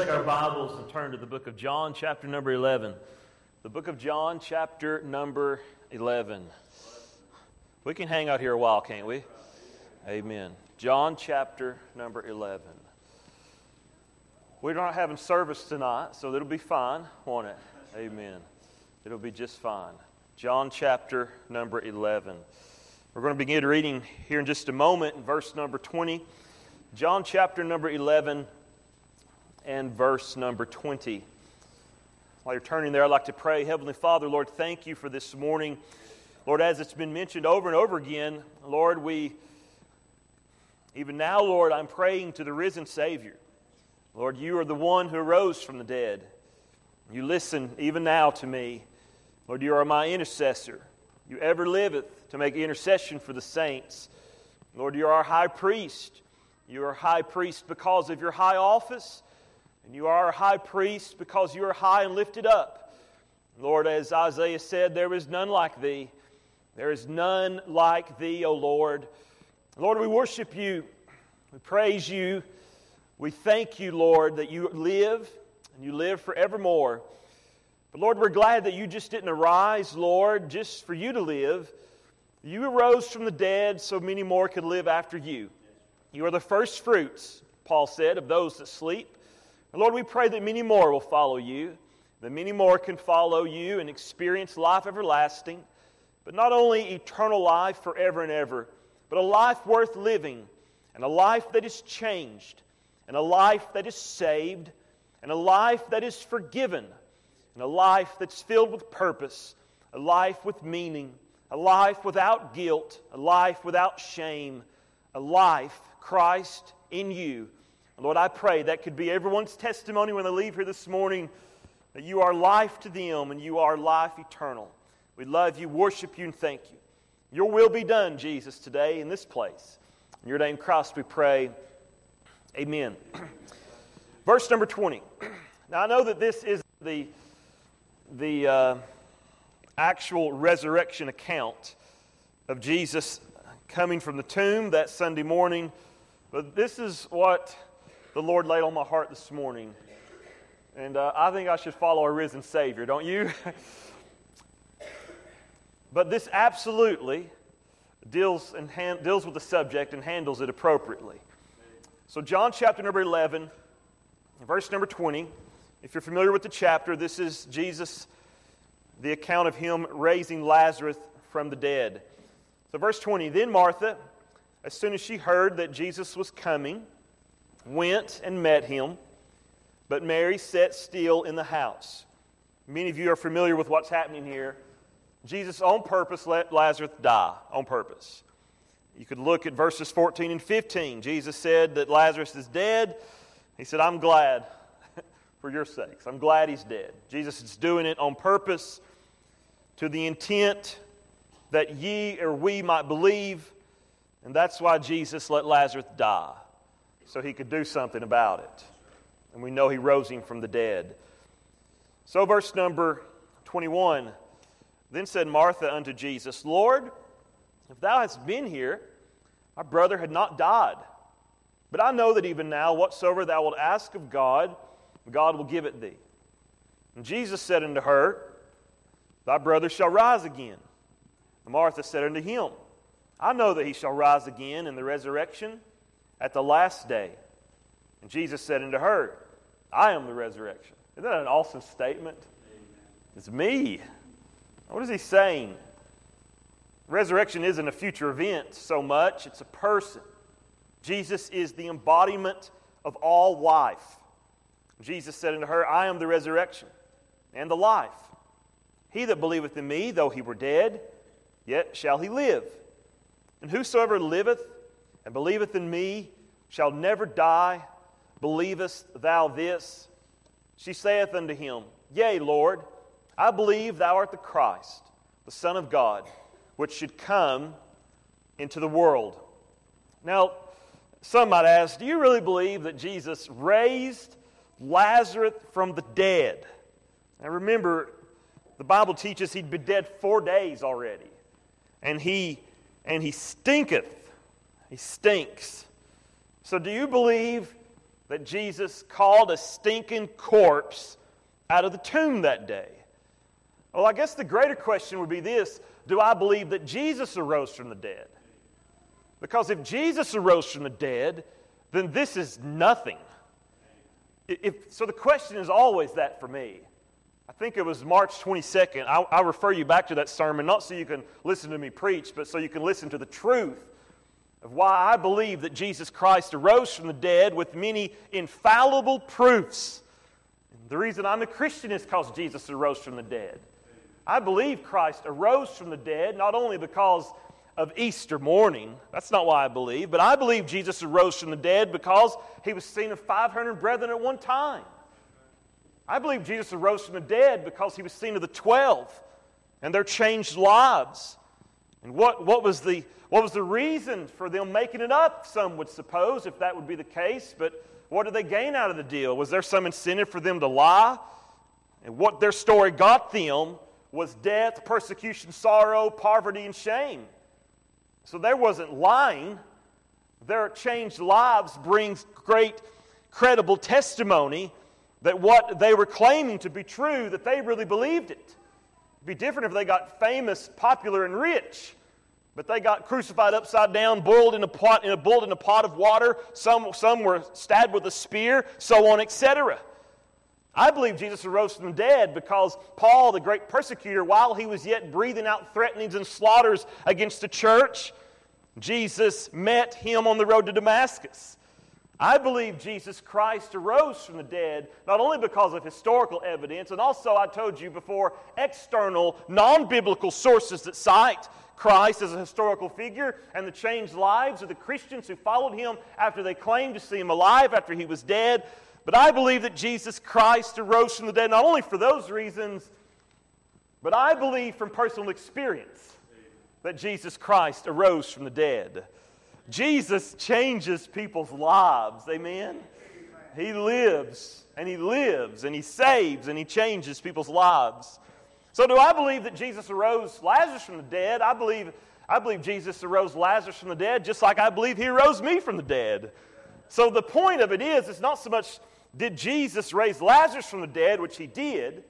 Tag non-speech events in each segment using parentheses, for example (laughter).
take our Bibles and turn to the book of John, chapter number 11. The book of John, chapter number 11. We can hang out here a while, can't we? Amen. John, chapter number 11. We're not having service tonight, so it'll be fine, won't it? Amen. It'll be just fine. John, chapter number 11. We're going to begin reading here in just a moment in verse number 20. John, chapter number 11 and verse number 20. While you're turning there, I'd like to pray. Heavenly Father, Lord, thank you for this morning. Lord, as it's been mentioned over and over again, Lord, we, even now, Lord, I'm praying to the risen Savior. Lord, you are the one who rose from the dead. You listen even now to me. Lord, you are my intercessor. You ever liveth to make intercession for the saints. Lord, you are our high priest. You are high priest because of your high office and you are a high priest because you are high and lifted up. Lord, as Isaiah said, there is none like thee. There is none like thee, O Lord. Lord, we worship you. We praise you. We thank you, Lord, that you live and you live forevermore. But Lord, we're glad that you just didn't arise, Lord, just for you to live. You arose from the dead so many more could live after you. You are the first fruits, Paul said, of those that sleep. And Lord, we pray that many more will follow you, that many more can follow you and experience life everlasting, but not only eternal life forever and ever, but a life worth living, and a life that is changed, and a life that is saved, and a life that is forgiven, and a life that's filled with purpose, a life with meaning, a life without guilt, a life without shame, a life, Christ, in you Lord, I pray that could be everyone's testimony when they leave here this morning that you are life to them and you are life eternal. We love you, worship you, and thank you. Your will be done, Jesus, today in this place. In your name, Christ, we pray. Amen. (clears throat) Verse number 20. (clears throat) Now, I know that this is the, the uh, actual resurrection account of Jesus coming from the tomb that Sunday morning, but this is what the Lord laid on my heart this morning. And uh, I think I should follow a risen Savior, don't you? (laughs) but this absolutely deals, and deals with the subject and handles it appropriately. So, John chapter number 11, verse number 20. If you're familiar with the chapter, this is Jesus, the account of him raising Lazarus from the dead. So, verse 20 Then Martha, as soon as she heard that Jesus was coming, went and met him, but Mary sat still in the house. Many of you are familiar with what's happening here. Jesus, on purpose, let Lazarus die, on purpose. You could look at verses 14 and 15. Jesus said that Lazarus is dead. He said, I'm glad (laughs) for your sakes. I'm glad he's dead. Jesus is doing it on purpose to the intent that ye or we might believe, and that's why Jesus let Lazarus die so he could do something about it. And we know he rose him from the dead. So, verse number 21 Then said Martha unto Jesus, Lord, if thou hadst been here, our brother had not died. But I know that even now, whatsoever thou wilt ask of God, God will give it thee. And Jesus said unto her, Thy brother shall rise again. And Martha said unto him, I know that he shall rise again in the resurrection at the last day. And Jesus said unto her, I am the resurrection. Isn't that an awesome statement? It's me. What is he saying? Resurrection isn't a future event so much, it's a person. Jesus is the embodiment of all life. Jesus said unto her, I am the resurrection and the life. He that believeth in me, though he were dead, yet shall he live. And whosoever liveth and believeth in me shall never die. Believest thou this? She saith unto him, Yea, Lord, I believe thou art the Christ, the Son of God, which should come into the world. Now, some might ask, do you really believe that Jesus raised Lazarus from the dead? Now remember, the Bible teaches he'd been dead four days already. And he and he stinketh. He stinks. So, do you believe that Jesus called a stinking corpse out of the tomb that day? Well, I guess the greater question would be this Do I believe that Jesus arose from the dead? Because if Jesus arose from the dead, then this is nothing. If, so the question is always that for me. I think it was March 22nd. I, I refer you back to that sermon, not so you can listen to me preach, but so you can listen to the truth of why I believe that Jesus Christ arose from the dead with many infallible proofs. The reason I'm a Christian is because Jesus arose from the dead. I believe Christ arose from the dead not only because of Easter morning, that's not why I believe, but I believe Jesus arose from the dead because he was seen of 500 brethren at one time. I believe Jesus arose from the dead because he was seen of the 12 and their changed lives. And what, what, was the, what was the reason for them making it up, some would suppose, if that would be the case? But what did they gain out of the deal? Was there some incentive for them to lie? And what their story got them was death, persecution, sorrow, poverty, and shame. So there wasn't lying. Their changed lives brings great credible testimony that what they were claiming to be true, that they really believed it. It'd be different if they got famous, popular, and rich. But they got crucified upside down, boiled in a pot, in a boiled in a pot of water. Some, some were stabbed with a spear, so on, etc. I believe Jesus arose from the dead because Paul, the great persecutor, while he was yet breathing out threatenings and slaughters against the church, Jesus met him on the road to Damascus. I believe Jesus Christ arose from the dead not only because of historical evidence, and also, I told you before, external, non biblical sources that cite Christ as a historical figure and the changed lives of the Christians who followed him after they claimed to see him alive after he was dead. But I believe that Jesus Christ arose from the dead not only for those reasons, but I believe from personal experience that Jesus Christ arose from the dead. Jesus changes people's lives. Amen? He lives and he lives and he saves and he changes people's lives. So, do I believe that Jesus arose Lazarus from the dead? I believe, I believe Jesus arose Lazarus from the dead just like I believe he arose me from the dead. So, the point of it is, it's not so much did Jesus raise Lazarus from the dead, which he did.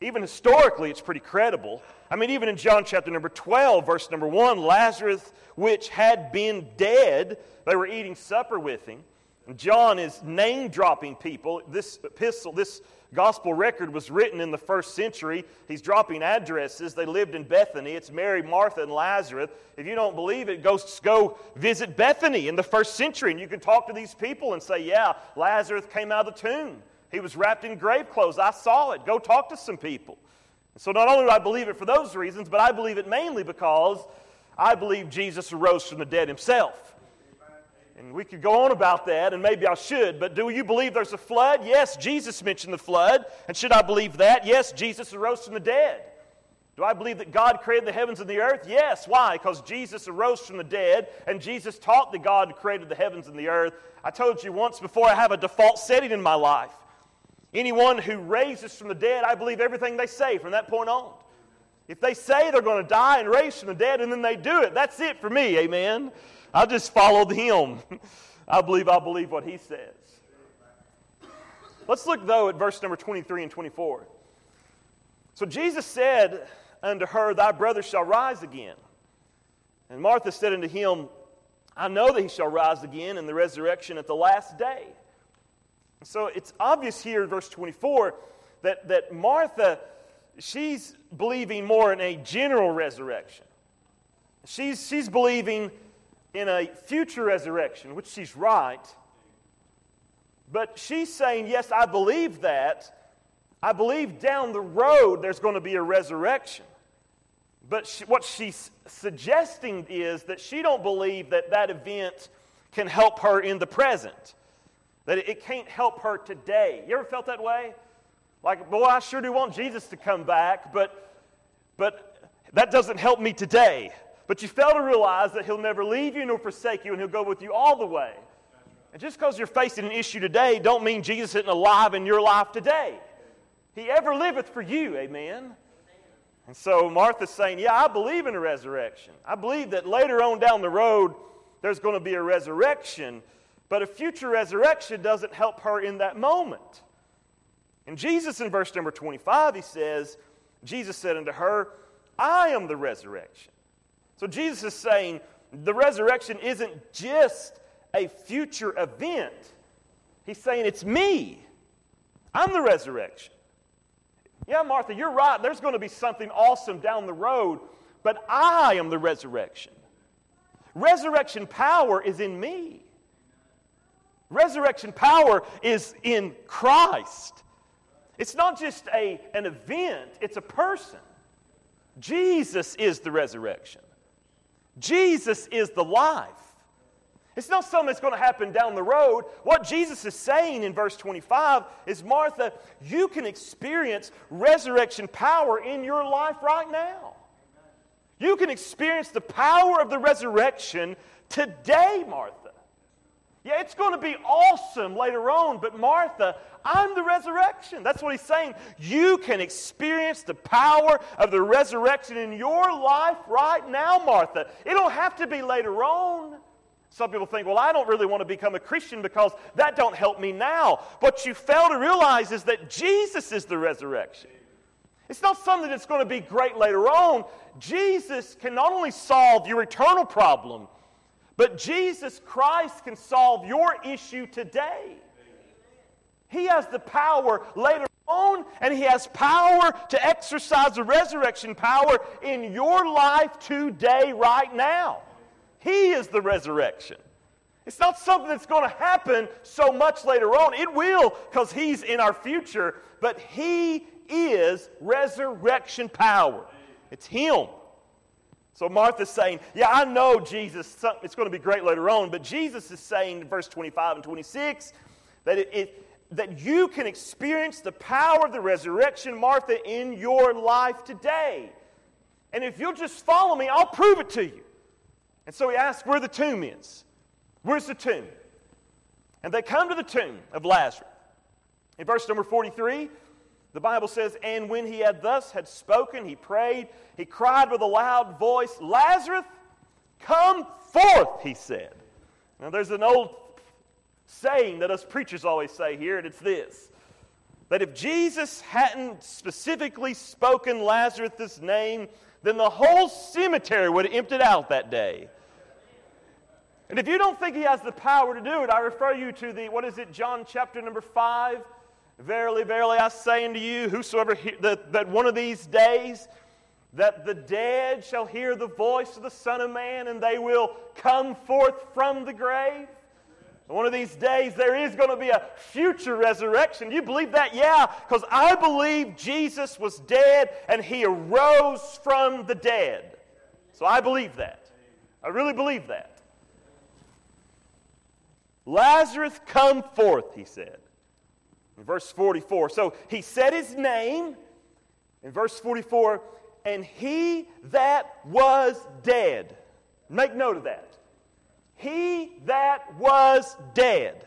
Even historically, it's pretty credible. I mean, even in John chapter number 12, verse number 1, Lazarus, which had been dead, they were eating supper with him. And John is name dropping people. This epistle, this gospel record was written in the first century. He's dropping addresses. They lived in Bethany. It's Mary, Martha, and Lazarus. If you don't believe it, go, go visit Bethany in the first century, and you can talk to these people and say, Yeah, Lazarus came out of the tomb. He was wrapped in grave clothes. I saw it. Go talk to some people. So not only do I believe it for those reasons, but I believe it mainly because I believe Jesus arose from the dead himself. And we could go on about that, and maybe I should, but do you believe there's a flood? Yes, Jesus mentioned the flood. And should I believe that? Yes, Jesus arose from the dead. Do I believe that God created the heavens and the earth? Yes. Why? Because Jesus arose from the dead, and Jesus taught that God created the heavens and the earth. I told you once before, I have a default setting in my life. Anyone who raises from the dead, I believe everything they say from that point on. If they say they're going to die and raise from the dead and then they do it, that's it for me, amen. I just followed him. (laughs) I believe I believe what he says. Let's look, though, at verse number 23 and 24. So Jesus said unto her, Thy brother shall rise again. And Martha said unto him, I know that he shall rise again in the resurrection at the last day. So it's obvious here in verse 24 that, that Martha, she's believing more in a general resurrection. She's, she's believing in a future resurrection, which she's right. But she's saying, Yes, I believe that. I believe down the road there's going to be a resurrection. But she, what she's suggesting is that she don't believe that that event can help her in the present. That it can't help her today. You ever felt that way? Like, boy, I sure do want Jesus to come back, but, but that doesn't help me today. But you fail to realize that He'll never leave you nor forsake you, and He'll go with you all the way. And just because you're facing an issue today, don't mean Jesus isn't alive in your life today. He ever liveth for you, amen. And so Martha's saying, Yeah, I believe in a resurrection. I believe that later on down the road, there's going to be a resurrection. But a future resurrection doesn't help her in that moment. And Jesus, in verse number 25, he says, Jesus said unto her, I am the resurrection. So Jesus is saying the resurrection isn't just a future event, he's saying it's me. I'm the resurrection. Yeah, Martha, you're right. There's going to be something awesome down the road, but I am the resurrection. Resurrection power is in me. Resurrection power is in Christ. It's not just a, an event, it's a person. Jesus is the resurrection, Jesus is the life. It's not something that's going to happen down the road. What Jesus is saying in verse 25 is Martha, you can experience resurrection power in your life right now. You can experience the power of the resurrection today, Martha. Yeah, it's going to be awesome later on, but Martha, I'm the resurrection. That's what he's saying. You can experience the power of the resurrection in your life right now, Martha. It don't have to be later on. Some people think, well, I don't really want to become a Christian because that don't help me now. What you fail to realize is that Jesus is the resurrection. It's not something that's going to be great later on. Jesus can not only solve your eternal problem, but Jesus Christ can solve your issue today. He has the power later on, and He has power to exercise the resurrection power in your life today, right now. He is the resurrection. It's not something that's going to happen so much later on. It will because He's in our future, but He is resurrection power. It's Him. So Martha's saying, Yeah, I know Jesus, it's going to be great later on, but Jesus is saying in verse 25 and 26 that, it, it, that you can experience the power of the resurrection, Martha, in your life today. And if you'll just follow me, I'll prove it to you. And so he asks where the tomb is. Where's the tomb? And they come to the tomb of Lazarus. In verse number 43, the Bible says, And when he had thus had spoken, he prayed, he cried with a loud voice, Lazarus, come forth, he said. Now there's an old saying that us preachers always say here, and it's this that if Jesus hadn't specifically spoken Lazarus' name, then the whole cemetery would have emptied out that day. And if you don't think he has the power to do it, I refer you to the, what is it, John chapter number 5, Verily, verily, I say unto you, whosoever he, that, that one of these days that the dead shall hear the voice of the Son of Man, and they will come forth from the grave. One of these days, there is going to be a future resurrection. You believe that? Yeah, because I believe Jesus was dead and he arose from the dead. So I believe that. I really believe that. Lazarus, come forth, he said. In verse 44. So he said his name in verse 44, and he that was dead. Make note of that. He that was dead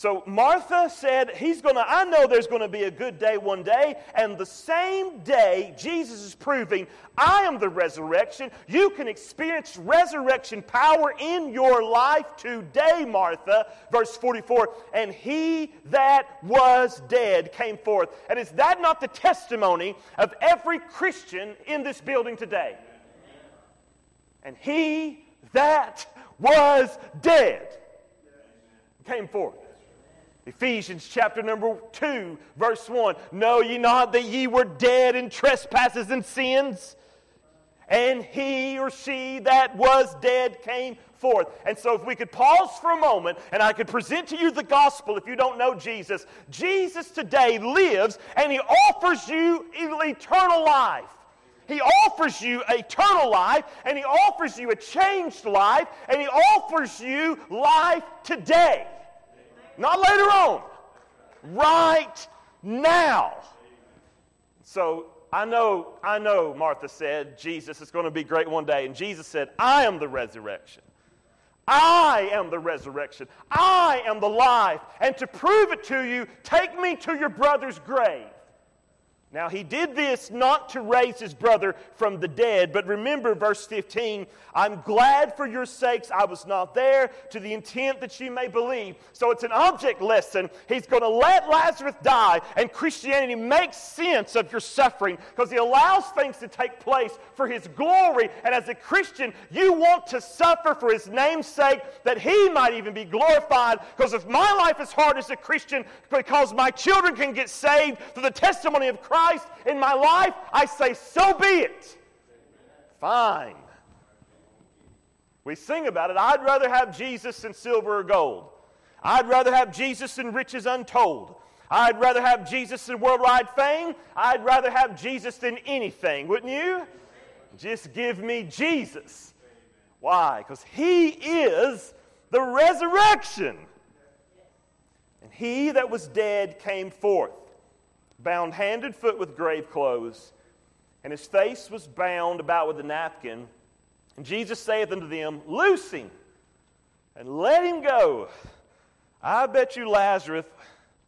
so Martha said, He's gonna, I know there's gonna be a good day one day. And the same day, Jesus is proving, I am the resurrection. You can experience resurrection power in your life today, Martha. Verse 44, and he that was dead came forth. And is that not the testimony of every Christian in this building today? And he that was dead came forth. Ephesians chapter number 2, verse 1. Know ye not that ye were dead in trespasses and sins? And he or she that was dead came forth. And so, if we could pause for a moment and I could present to you the gospel if you don't know Jesus, Jesus today lives and he offers you eternal life. He offers you eternal life, and He offers you a changed life, and He offers you life today. Not later on. Right now. So I know, I know, Martha said, Jesus is going to be great one day. And Jesus said, I am the resurrection. I am the resurrection. I am the life. And to prove it to you, take me to your brother's grave. Now, he did this not to raise his brother from the dead, but remember verse 15 I'm glad for your sakes I was not there to the intent that you may believe. So it's an object lesson. He's going to let Lazarus die, and Christianity makes sense of your suffering because he allows things to take place for his glory. And as a Christian, you want to suffer for his name's sake that he might even be glorified. Because if my life is hard as a Christian because my children can get saved through the testimony of Christ, Christ in my life, I say, so be it. Fine. We sing about it. I'd rather have Jesus than silver or gold. I'd rather have Jesus than riches untold. I'd rather have Jesus than worldwide fame. I'd rather have Jesus than anything, wouldn't you? Just give me Jesus. Why? Because He is the resurrection. And He that was dead came forth bound hand and foot with grave clothes, and his face was bound about with a napkin. And Jesus saith unto them, Loose him and let him go. I bet you Lazarus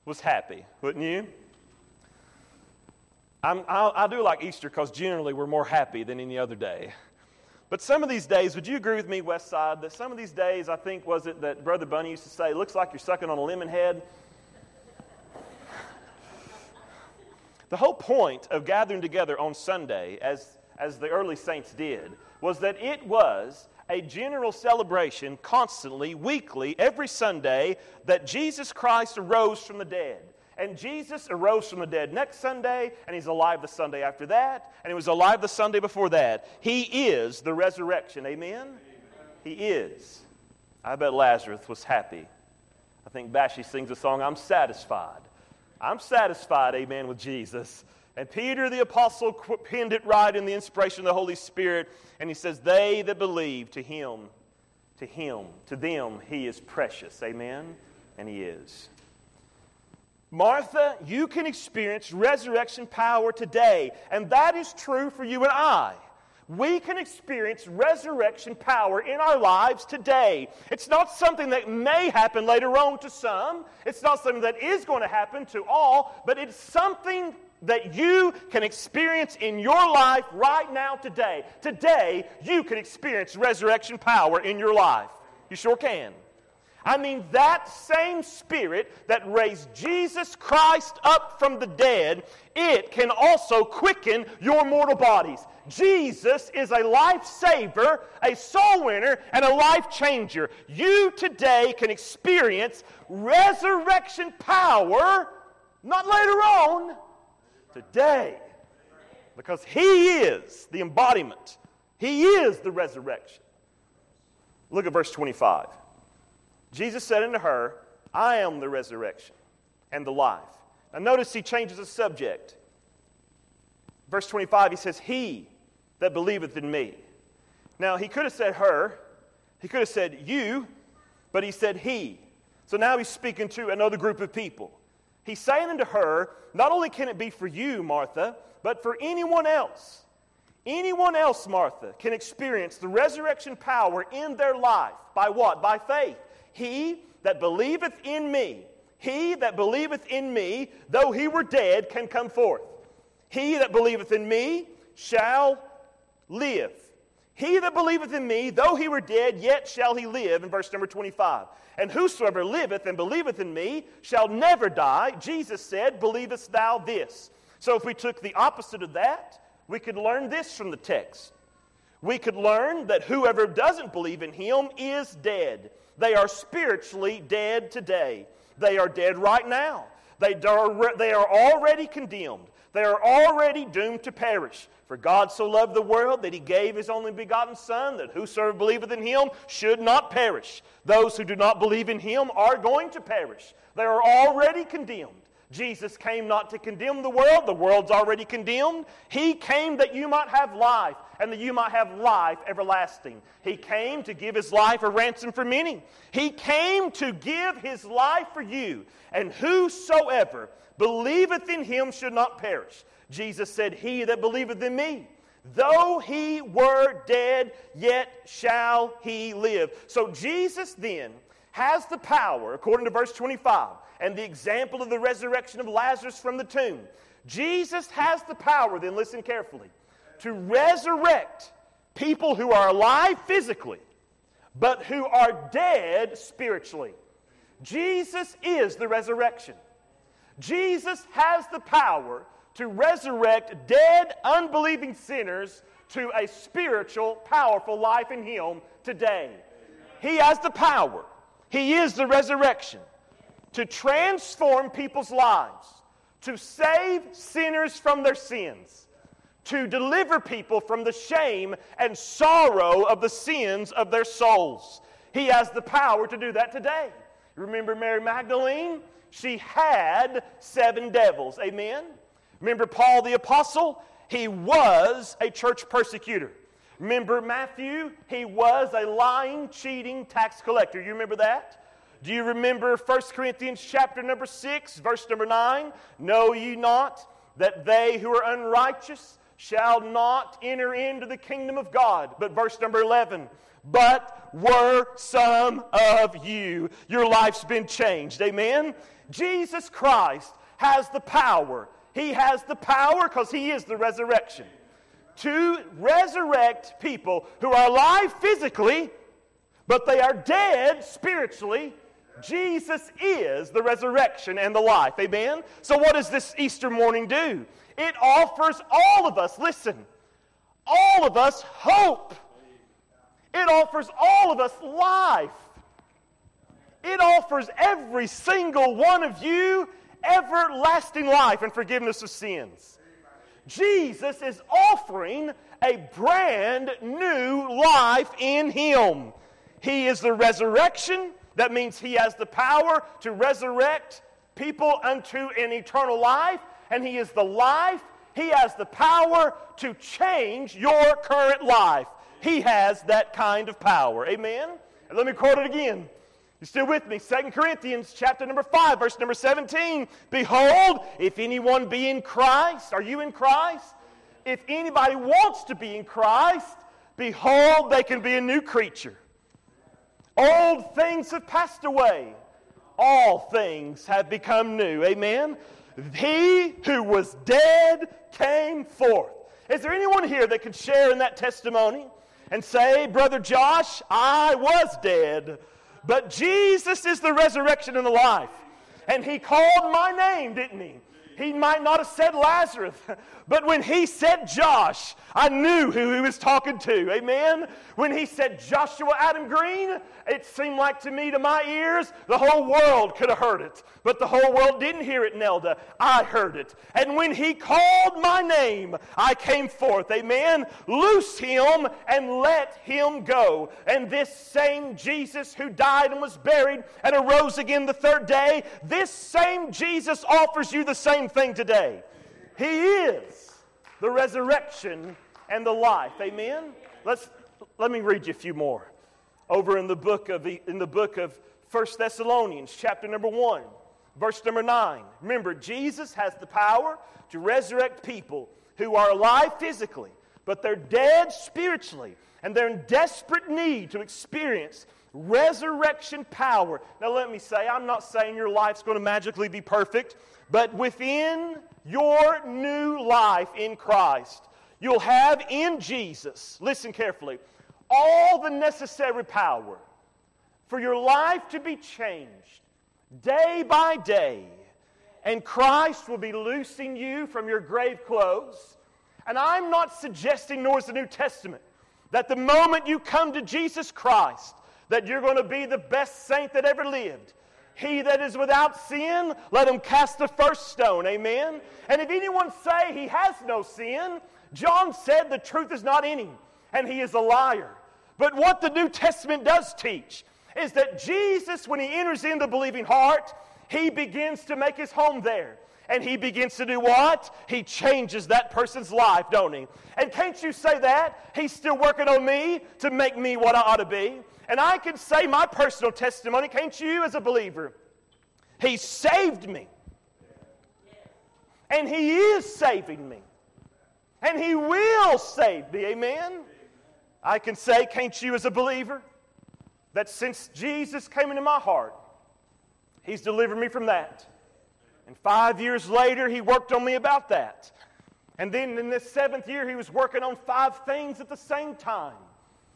was happy, wouldn't you? I'm, i do like Easter because generally we're more happy than any other day. But some of these days, would you agree with me, West Side, that some of these days, I think, was it that Brother Bunny used to say, looks like you're sucking on a lemon head? The whole point of gathering together on Sunday, as, as the early saints did, was that it was a general celebration constantly, weekly, every Sunday, that Jesus Christ arose from the dead. And Jesus arose from the dead next Sunday, and he's alive the Sunday after that, and he was alive the Sunday before that. He is the resurrection. Amen? Amen. He is. I bet Lazarus was happy. I think Bashi sings a song, I'm satisfied. I'm satisfied, amen, with Jesus. And Peter the apostle penned it right in the inspiration of the Holy Spirit. And he says, They that believe to him, to him, to them, he is precious. Amen? And he is. Martha, you can experience resurrection power today. And that is true for you and I we can experience resurrection power in our lives today. It's not something that may happen later on to some, it's not something that is going to happen to all, but it's something that you can experience in your life right now today. Today, you can experience resurrection power in your life. You sure can. I mean, that same spirit that raised Jesus Christ up from the dead, it can also quicken your mortal bodies. Jesus is a life saver, a soul winner, and a life changer. You today can experience resurrection power, not later on, today. Because He is the embodiment, He is the resurrection. Look at verse 25. Jesus said unto her, I am the resurrection and the life. Now, notice he changes the subject. Verse 25, he says, He that believeth in me. Now, he could have said her, he could have said you, but he said he. So now he's speaking to another group of people. He's saying unto her, Not only can it be for you, Martha, but for anyone else. Anyone else, Martha, can experience the resurrection power in their life. By what? By faith. He that believeth in me, he that believeth in me, though he were dead, can come forth. He that believeth in me shall live. He that believeth in me, though he were dead, yet shall he live, in verse number 25. And whosoever liveth and believeth in me shall never die. Jesus said, Believest thou this? So if we took the opposite of that, we could learn this from the text. We could learn that whoever doesn't believe in him is dead. They are spiritually dead today. They are dead right now. They are, they are already condemned. They are already doomed to perish. For God so loved the world that he gave his only begotten Son, that whosoever believeth in him should not perish. Those who do not believe in him are going to perish. They are already condemned. Jesus came not to condemn the world, the world's already condemned. He came that you might have life, and that you might have life everlasting. He came to give his life a ransom for many. He came to give his life for you, and whosoever believeth in him should not perish. Jesus said, He that believeth in me, though he were dead, yet shall he live. So Jesus then has the power, according to verse 25, and the example of the resurrection of Lazarus from the tomb Jesus has the power, then listen carefully, to resurrect people who are alive physically, but who are dead spiritually. Jesus is the resurrection. Jesus has the power to resurrect dead, unbelieving sinners to a spiritual, powerful life in Him today. He has the power. He is the resurrection to transform people's lives, to save sinners from their sins, to deliver people from the shame and sorrow of the sins of their souls. He has the power to do that today. Remember Mary Magdalene? She had seven devils. Amen? Remember Paul the Apostle? He was a church persecutor. Remember Matthew? He was a lying, cheating tax collector. You remember that? Do you remember 1 Corinthians chapter number 6, verse number 9? Know ye not that they who are unrighteous shall not enter into the kingdom of God? But verse number 11, but were some of you. Your life's been changed. Amen? Jesus Christ has the power. He has the power because He is the resurrection to resurrect people who are alive physically, but they are dead spiritually. Jesus is the resurrection and the life. Amen? So, what does this Easter morning do? It offers all of us, listen, all of us hope. It offers all of us life. It offers every single one of you everlasting life and forgiveness of sins. Jesus is offering a brand new life in Him. He is the resurrection. That means He has the power to resurrect people unto an eternal life, and He is the life. He has the power to change your current life. He has that kind of power. Amen? And let me quote it again. You still with me? Second Corinthians chapter number 5, verse number 17. Behold, if anyone be in Christ, are you in Christ? If anybody wants to be in Christ, behold, they can be a new creature. Old things have passed away. All things have become new. Amen. He who was dead came forth. Is there anyone here that could share in that testimony? and say, Brother Josh, I was dead, but Jesus is the resurrection and the life. And he called my name, didn't he? He might not have said Lazarus, but when he said Josh, I knew who he was talking to. Amen? When he said Joshua Adam Green, it seemed like to me, to my ears, the whole world could have heard it. But the whole world didn't hear it, Nelda. I heard it. And when he called my name, I came forth. Amen? Loose him and let him go. And this same Jesus who died and was buried and arose again the third day, this same Jesus offers you the same thing today. He is the resurrection and the life. Amen? Let's, let me read you a few more. Over in the book of, in the book of 1 Thessalonians, chapter number 1, verse number 9. Remember, Jesus has the power to resurrect people who are alive physically, but they're dead spiritually, and they're in desperate need to experience resurrection power. Now, let me say, I'm not saying your life's going to magically be perfect, but within your new life in Christ, you'll have in Jesus, listen carefully, all the necessary power for your life to be changed day by day. And Christ will be loosing you from your grave clothes. And I'm not suggesting, nor is the New Testament, that the moment you come to Jesus Christ, that you're going to be the best saint that ever lived. He that is without sin, let him cast the first stone. Amen. And if anyone say he has no sin, John said the truth is not in him, and he is a liar. But what the New Testament does teach is that Jesus, when he enters in the believing heart, he begins to make his home there. And he begins to do what? He changes that person's life, don't he? And can't you say that? He's still working on me to make me what I ought to be. And I can say my personal testimony, can't you, as a believer? He saved me. And He is saving me. And He will save me. Amen? I can say, can't you, as a believer, that since Jesus came into my heart, He's delivered me from that. And five years later, he worked on me about that. And then in this seventh year, he was working on five things at the same time.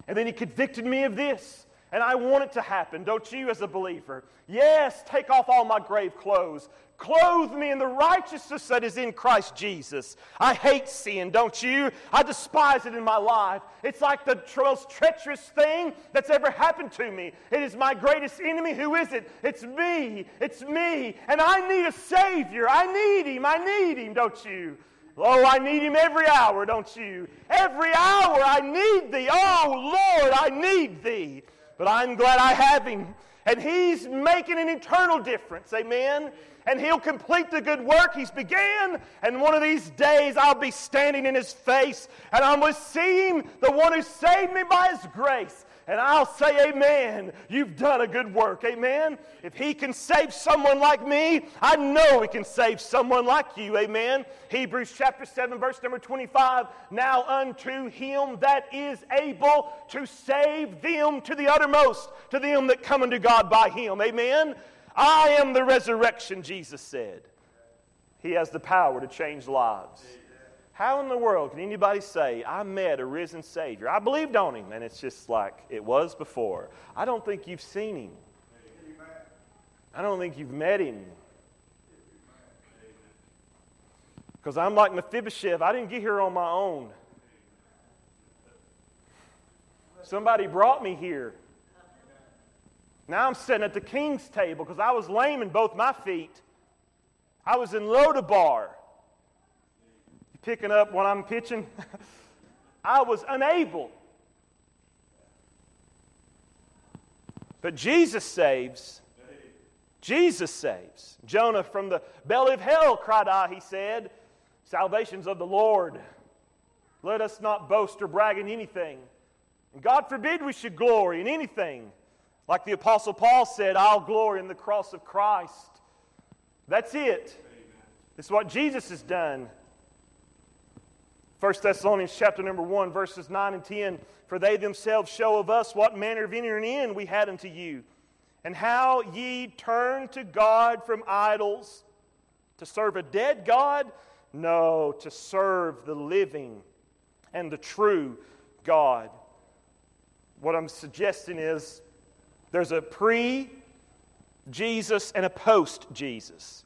And then he convicted me of this. And I want it to happen, don't you, as a believer? Yes, take off all my grave clothes. Clothe me in the righteousness that is in Christ Jesus. I hate sin, don't you? I despise it in my life. It's like the most treacherous thing that's ever happened to me. It is my greatest enemy. Who is it? It's me. It's me. And I need a Savior. I need Him. I need Him, don't you? Oh, I need Him every hour, don't you? Every hour I need Thee. Oh, Lord, I need Thee. But I'm glad I have Him. And He's making an eternal difference. Amen and he'll complete the good work he's began. And one of these days I'll be standing in his face and I'm going to see him, the one who saved me by his grace. And I'll say, Amen. You've done a good work. Amen. If He can save someone like me, I know He can save someone like you. Amen. Hebrews chapter 7, verse number 25. Now unto Him that is able to save them to the uttermost, to them that come unto God by Him. Amen. I am the resurrection, Jesus said. He has the power to change lives. How in the world can anybody say, I met a risen Savior? I believed on him, and it's just like it was before. I don't think you've seen him. I don't think you've met him. Because I'm like Mephibosheth, I didn't get here on my own. Somebody brought me here. Now I'm sitting at the king's table because I was lame in both my feet. I was in Lodebar. Picking up when I'm pitching, (laughs) I was unable. But Jesus saves. Jesus saves. Jonah from the belly of hell cried I, he said, Salvation's of the Lord. Let us not boast or brag in anything. And God forbid we should glory in anything like the Apostle Paul said, I'll glory in the cross of Christ. That's it. It's what Jesus has done. 1 Thessalonians chapter number 1, verses 9 and 10. For they themselves show of us what manner of entering in we had unto you, and how ye turned to God from idols to serve a dead God? No, to serve the living and the true God. What I'm suggesting is there's a pre Jesus and a post Jesus.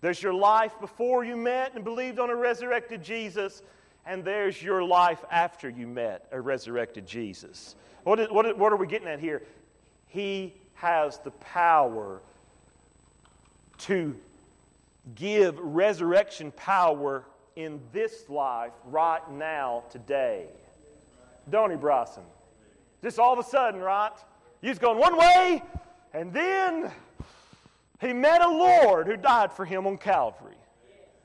There's your life before you met and believed on a resurrected Jesus, and there's your life after you met a resurrected Jesus. What, is, what, what are we getting at here? He has the power to give resurrection power in this life right now, today. Don't he, Bryson? Just all of a sudden, right? He's going one way, and then he met a Lord who died for him on Calvary.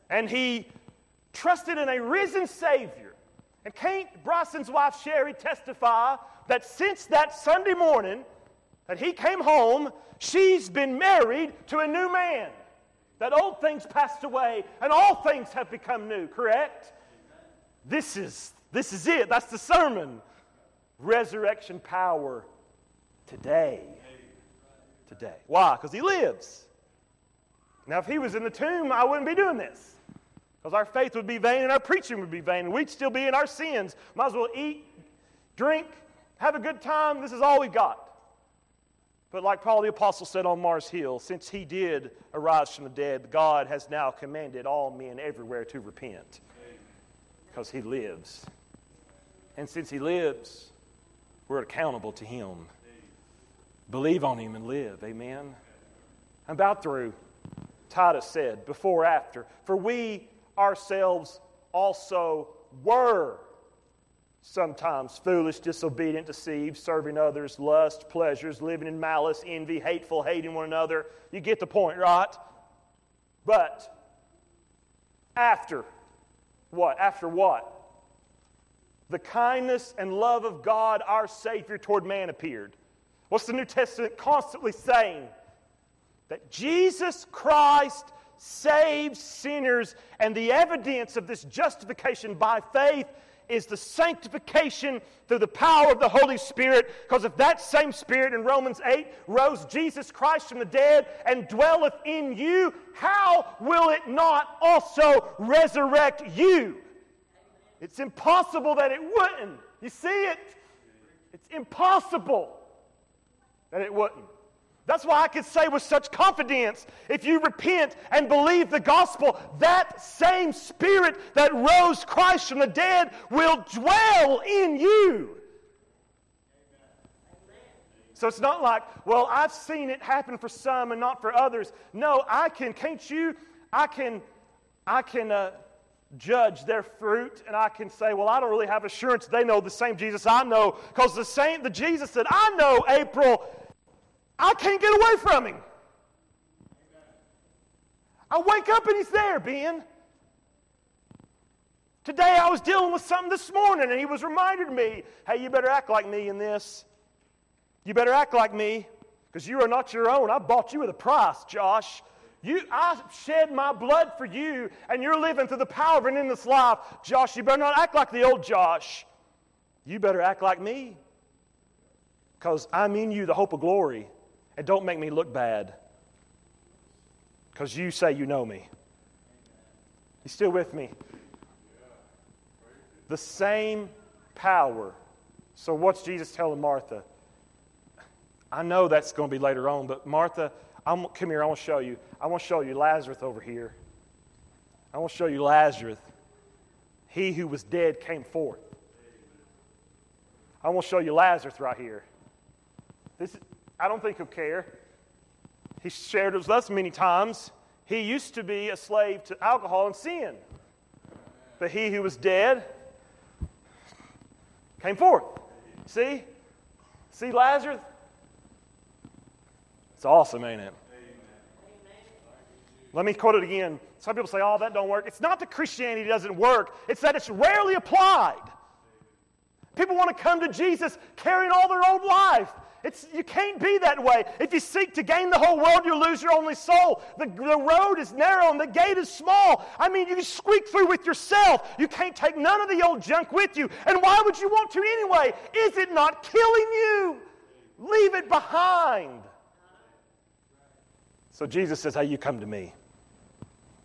And he trusted in a risen Savior. And can't Bryson's wife Sherry testify that since that Sunday morning that he came home, she's been married to a new man. That old things passed away and all things have become new, correct? This is, this is it. That's the sermon. Resurrection power today. Today. Why? Because he lives. Now, if he was in the tomb, I wouldn't be doing this. Because our faith would be vain and our preaching would be vain, and we'd still be in our sins. Might as well eat, drink, have a good time. This is all we got. But like Paul the Apostle said on Mars Hill, since he did arise from the dead, God has now commanded all men everywhere to repent. Because he lives. And since he lives, we're accountable to him. Believe on him and live. Amen. I'm about through. Titus said, before, after. For we ourselves also were sometimes foolish, disobedient, deceived, serving others, lust, pleasures, living in malice, envy, hateful, hating one another. You get the point, right? But after what? After what? The kindness and love of God, our Savior, toward man appeared. What's the New Testament constantly saying? That Jesus Christ saves sinners, and the evidence of this justification by faith is the sanctification through the power of the Holy Spirit. Because if that same Spirit in Romans 8 rose Jesus Christ from the dead and dwelleth in you, how will it not also resurrect you? It's impossible that it wouldn't. You see it? It's impossible that it wouldn't. That's why I can say with such confidence if you repent and believe the gospel, that same spirit that rose Christ from the dead will dwell in you. So it's not like, well, I've seen it happen for some and not for others. No, I can, can't you? I can, I can uh, judge their fruit and I can say, well, I don't really have assurance they know the same Jesus I know because the same, the Jesus that I know, April, I can't get away from him. I wake up and he's there, Ben. Today I was dealing with something this morning and he was reminding me, hey, you better act like me in this. You better act like me because you are not your own. I bought you with a price, Josh. You, I shed my blood for you, and you're living through the power of an endless life. Josh, you better not act like the old Josh. You better act like me. Because I'm in you, the hope of glory. And don't make me look bad because you say you know me. You still with me? The same power. So, what's Jesus telling Martha? I know that's going to be later on, but Martha, I'm, come here, I want to show you. I want to show you Lazarus over here. I want to show you Lazarus. He who was dead came forth. I want to show you Lazarus right here. This, I don't think he'll care. He shared it with us many times. He used to be a slave to alcohol and sin. But he who was dead came forth. See? See Lazarus? It's awesome, ain't it? Let me quote it again. Some people say, oh, that don't work. It's not that Christianity doesn't work, it's that it's rarely applied. People want to come to Jesus carrying all their old life. It's, you can't be that way. If you seek to gain the whole world, you'll lose your only soul. The, the road is narrow and the gate is small. I mean, you squeak through with yourself. You can't take none of the old junk with you. And why would you want to anyway? Is it not killing you? Leave it behind. So Jesus says, Hey, you come to me.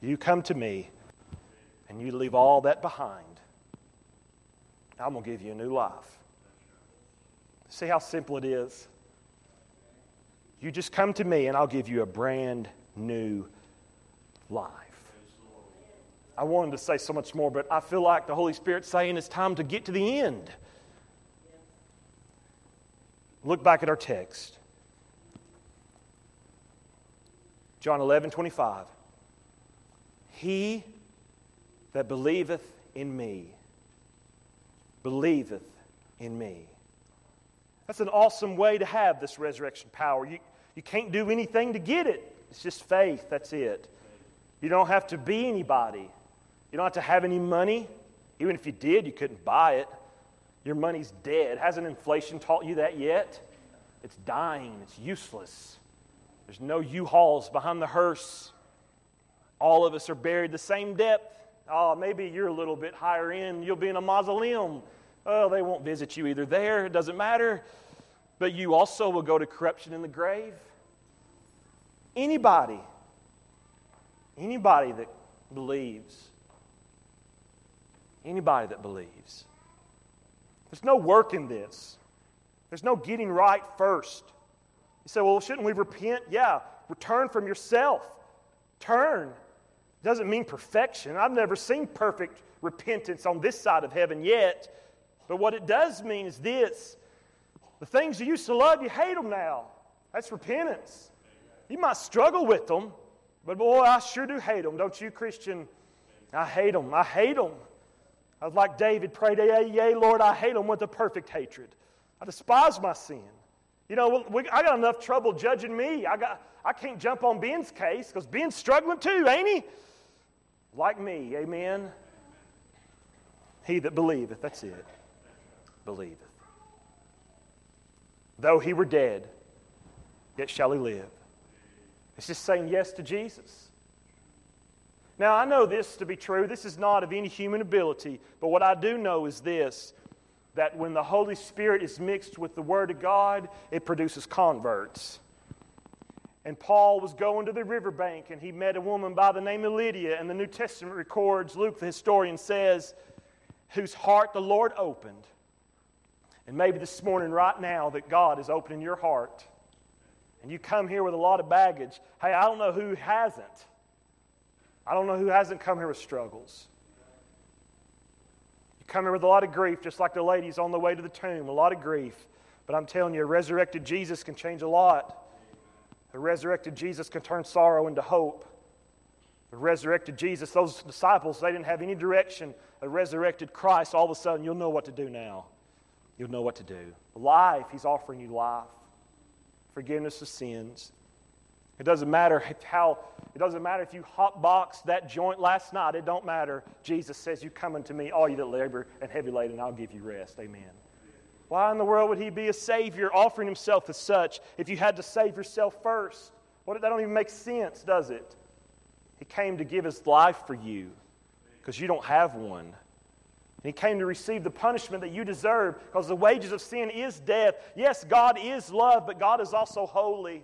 You come to me, and you leave all that behind. I'm going to give you a new life. See how simple it is? You just come to me and I'll give you a brand new life. I wanted to say so much more, but I feel like the Holy Spirit's saying it's time to get to the end. Look back at our text. John 11, 25. He that believeth in me, believeth in me. That's an awesome way to have this resurrection power. You, you can't do anything to get it, it's just faith. That's it. You don't have to be anybody, you don't have to have any money. Even if you did, you couldn't buy it. Your money's dead. Hasn't inflation taught you that yet? It's dying, it's useless. There's no U hauls behind the hearse. All of us are buried the same depth. Oh, maybe you're a little bit higher in. You'll be in a mausoleum. Oh, they won't visit you either there. It doesn't matter. But you also will go to corruption in the grave. Anybody, anybody that believes, anybody that believes. There's no work in this. There's no getting right first. You say, well, shouldn't we repent? Yeah, return from yourself. Turn. Doesn't mean perfection. I've never seen perfect repentance on this side of heaven yet. But what it does mean is this the things you used to love, you hate them now. That's repentance. You might struggle with them, but boy, I sure do hate them, don't you, Christian? I hate them. I hate them. I was like David prayed, yea, yea, Lord, I hate them with a perfect hatred. I despise my sin. You know, we, I got enough trouble judging me. I, got, I can't jump on Ben's case because Ben's struggling too, ain't he? Like me, amen? He that believeth, that's it believeth. Though he were dead, yet shall he live. It's just saying yes to Jesus. Now, I know this to be true. This is not of any human ability, but what I do know is this that when the Holy Spirit is mixed with the Word of God, it produces converts. And Paul was going to the riverbank and he met a woman by the name of Lydia, and the New Testament records, Luke the historian says, whose heart the Lord opened. And maybe this morning, right now, that God is opening your heart. And you come here with a lot of baggage. Hey, I don't know who hasn't. I don't know who hasn't come here with struggles. You come here with a lot of grief, just like the ladies on the way to the tomb, a lot of grief. But I'm telling you, a resurrected Jesus can change a lot. A resurrected Jesus can turn sorrow into hope. A resurrected Jesus, those disciples, they didn't have any direction. A resurrected Christ, all of a sudden, you'll know what to do now. You'll know what to do. Life, He's offering you life, forgiveness of sins. It doesn't matter how, it doesn't matter if you hotbox that joint last night. It don't matter. Jesus says, You come unto me, all you that labor and heavy laden, I'll give you rest. Amen. Why in the world would he be a Savior offering himself as such if you had to save yourself first? What, that don't even make sense, does it? He came to give his life for you because you don't have one. And he came to receive the punishment that you deserve because the wages of sin is death. Yes, God is love, but God is also holy.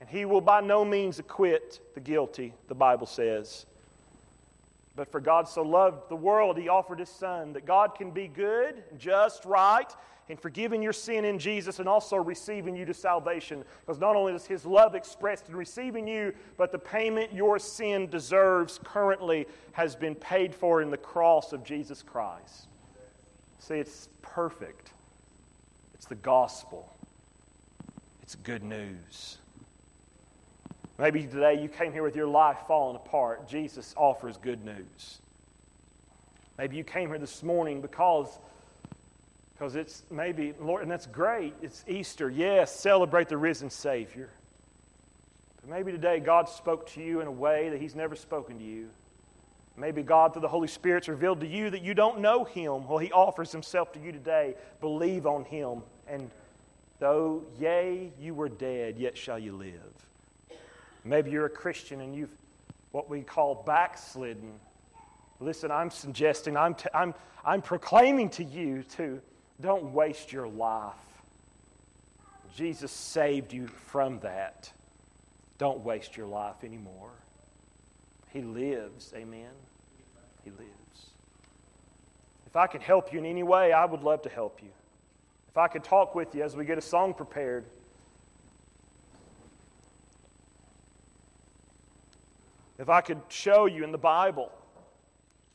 And he will by no means acquit the guilty, the Bible says. But for God so loved the world, he offered his Son, that God can be good, just, right, and forgiving your sin in Jesus and also receiving you to salvation. Because not only is his love expressed in receiving you, but the payment your sin deserves currently has been paid for in the cross of Jesus Christ. See, it's perfect. It's the gospel. It's good news. Maybe today you came here with your life falling apart. Jesus offers good news. Maybe you came here this morning because, because it's maybe, Lord, and that's great. It's Easter. Yes, celebrate the risen Savior. But maybe today God spoke to you in a way that He's never spoken to you. Maybe God, through the Holy Spirit, revealed to you that you don't know Him. Well, He offers Himself to you today. Believe on Him. And though, yea, you were dead, yet shall you live. Maybe you're a Christian and you've what we call backslidden. Listen, I'm suggesting, I'm, t- I'm, I'm proclaiming to you to don't waste your life. Jesus saved you from that. Don't waste your life anymore. He lives. Amen. He lives. If I can help you in any way, I would love to help you. If I could talk with you as we get a song prepared. If I could show you in the Bible,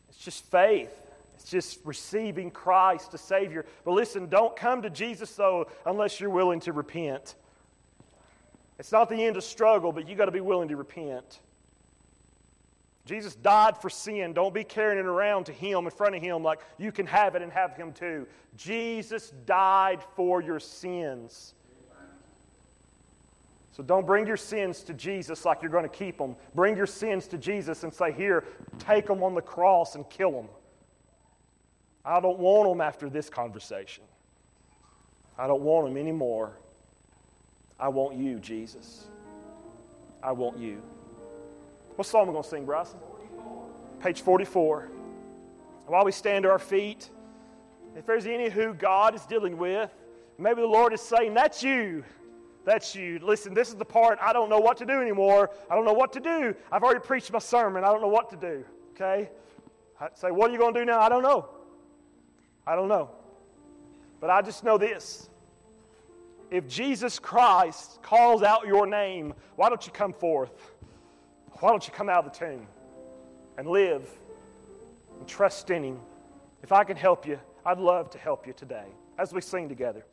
it's just faith. It's just receiving Christ, a Savior. But listen, don't come to Jesus, though, unless you're willing to repent. It's not the end of struggle, but you got to be willing to repent. Jesus died for sin. Don't be carrying it around to Him in front of Him like you can have it and have Him too. Jesus died for your sins. So don't bring your sins to Jesus like you're going to keep them. Bring your sins to Jesus and say, Here, take them on the cross and kill them. I don't want them after this conversation. I don't want them anymore. I want you, Jesus. I want you. What song am I going to sing, Bryson? Page 44. While we stand to our feet, if there's any who God is dealing with, maybe the Lord is saying, That's you. That's you. Listen, this is the part I don't know what to do anymore. I don't know what to do. I've already preached my sermon. I don't know what to do. Okay? I say, what are you going to do now? I don't know. I don't know. But I just know this. If Jesus Christ calls out your name, why don't you come forth? Why don't you come out of the tomb and live and trust in Him? If I can help you, I'd love to help you today as we sing together.